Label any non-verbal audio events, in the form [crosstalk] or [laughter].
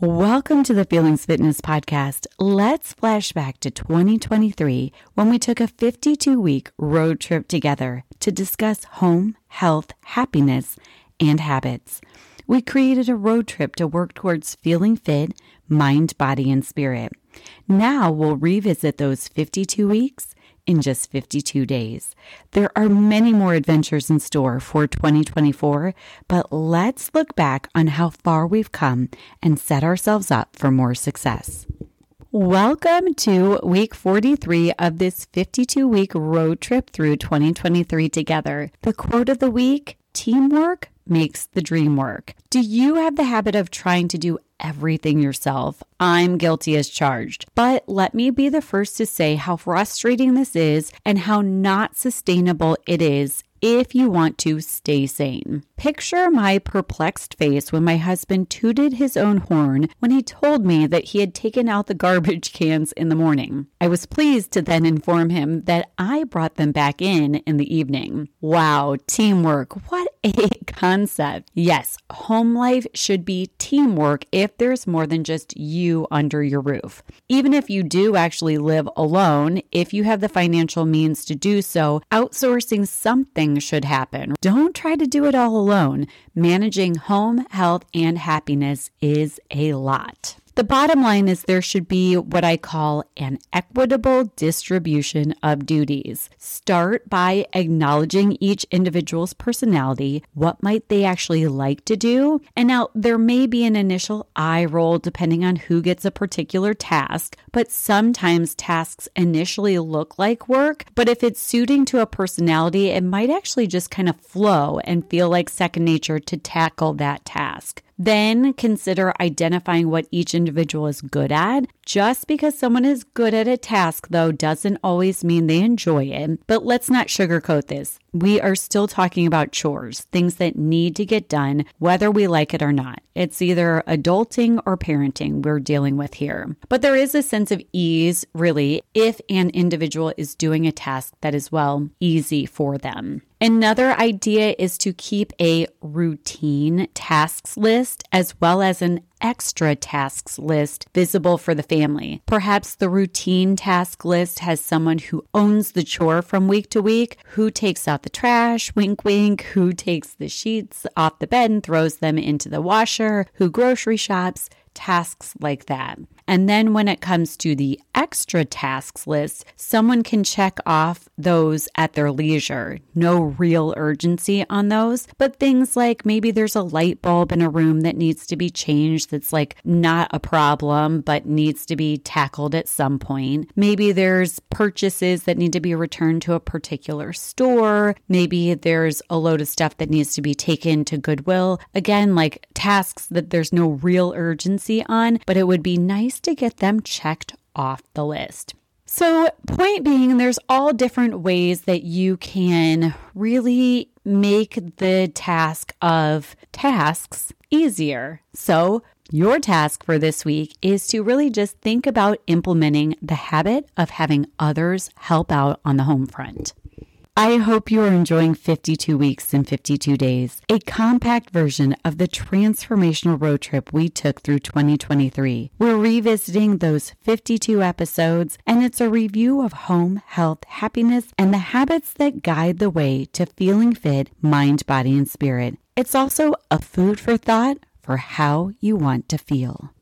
Welcome to the Feelings Fitness Podcast. Let's flash back to 2023 when we took a 52 week road trip together to discuss home, health, happiness, and habits. We created a road trip to work towards feeling fit, mind, body, and spirit. Now we'll revisit those 52 weeks in just 52 days. There are many more adventures in store for 2024, but let's look back on how far we've come and set ourselves up for more success. Welcome to week 43 of this 52 week road trip through 2023 together. The quote of the week teamwork makes the dream work. Do you have the habit of trying to do everything yourself? I'm guilty as charged. But let me be the first to say how frustrating this is and how not sustainable it is if you want to stay sane. Picture my perplexed face when my husband tooted his own horn when he told me that he had taken out the garbage [laughs] cans in the morning. I was pleased to then inform him that I brought them back in in the evening. Wow, teamwork. What a [laughs] concept. Yes, home life should be teamwork if there's more than just you under your roof. Even if you do actually live alone, if you have the financial means to do so, outsourcing something should happen. Don't try to do it all alone. Managing home, health, and happiness is a lot. The bottom line is there should be what I call an equitable distribution of duties. Start by acknowledging each individual's personality. What might they actually like to do? And now there may be an initial eye roll depending on who gets a particular task, but sometimes tasks initially look like work. But if it's suiting to a personality, it might actually just kind of flow and feel like second nature to tackle that task. Then consider identifying what each individual is good at. Just because someone is good at a task, though, doesn't always mean they enjoy it. But let's not sugarcoat this. We are still talking about chores, things that need to get done, whether we like it or not. It's either adulting or parenting we're dealing with here. But there is a sense of ease, really, if an individual is doing a task that is, well, easy for them. Another idea is to keep a routine tasks list as well as an extra tasks list visible for the family. Perhaps the routine task list has someone who owns the chore from week to week, who takes out the trash, wink, wink, who takes the sheets off the bed and throws them into the washer, who grocery shops, tasks like that. And then when it comes to the extra tasks list, someone can check off those at their leisure. No real urgency on those, but things like maybe there's a light bulb in a room that needs to be changed that's like not a problem, but needs to be tackled at some point. Maybe there's purchases that need to be returned to a particular store. Maybe there's a load of stuff that needs to be taken to Goodwill. Again, like tasks that there's no real urgency on, but it would be nice to get them checked off the list. So, point being, there's all different ways that you can really make the task of tasks easier. So, your task for this week is to really just think about implementing the habit of having others help out on the home front. I hope you are enjoying 52 Weeks in 52 Days, a compact version of the transformational road trip we took through 2023. We're revisiting those 52 episodes, and it's a review of home, health, happiness, and the habits that guide the way to feeling fit, mind, body, and spirit. It's also a food for thought for how you want to feel.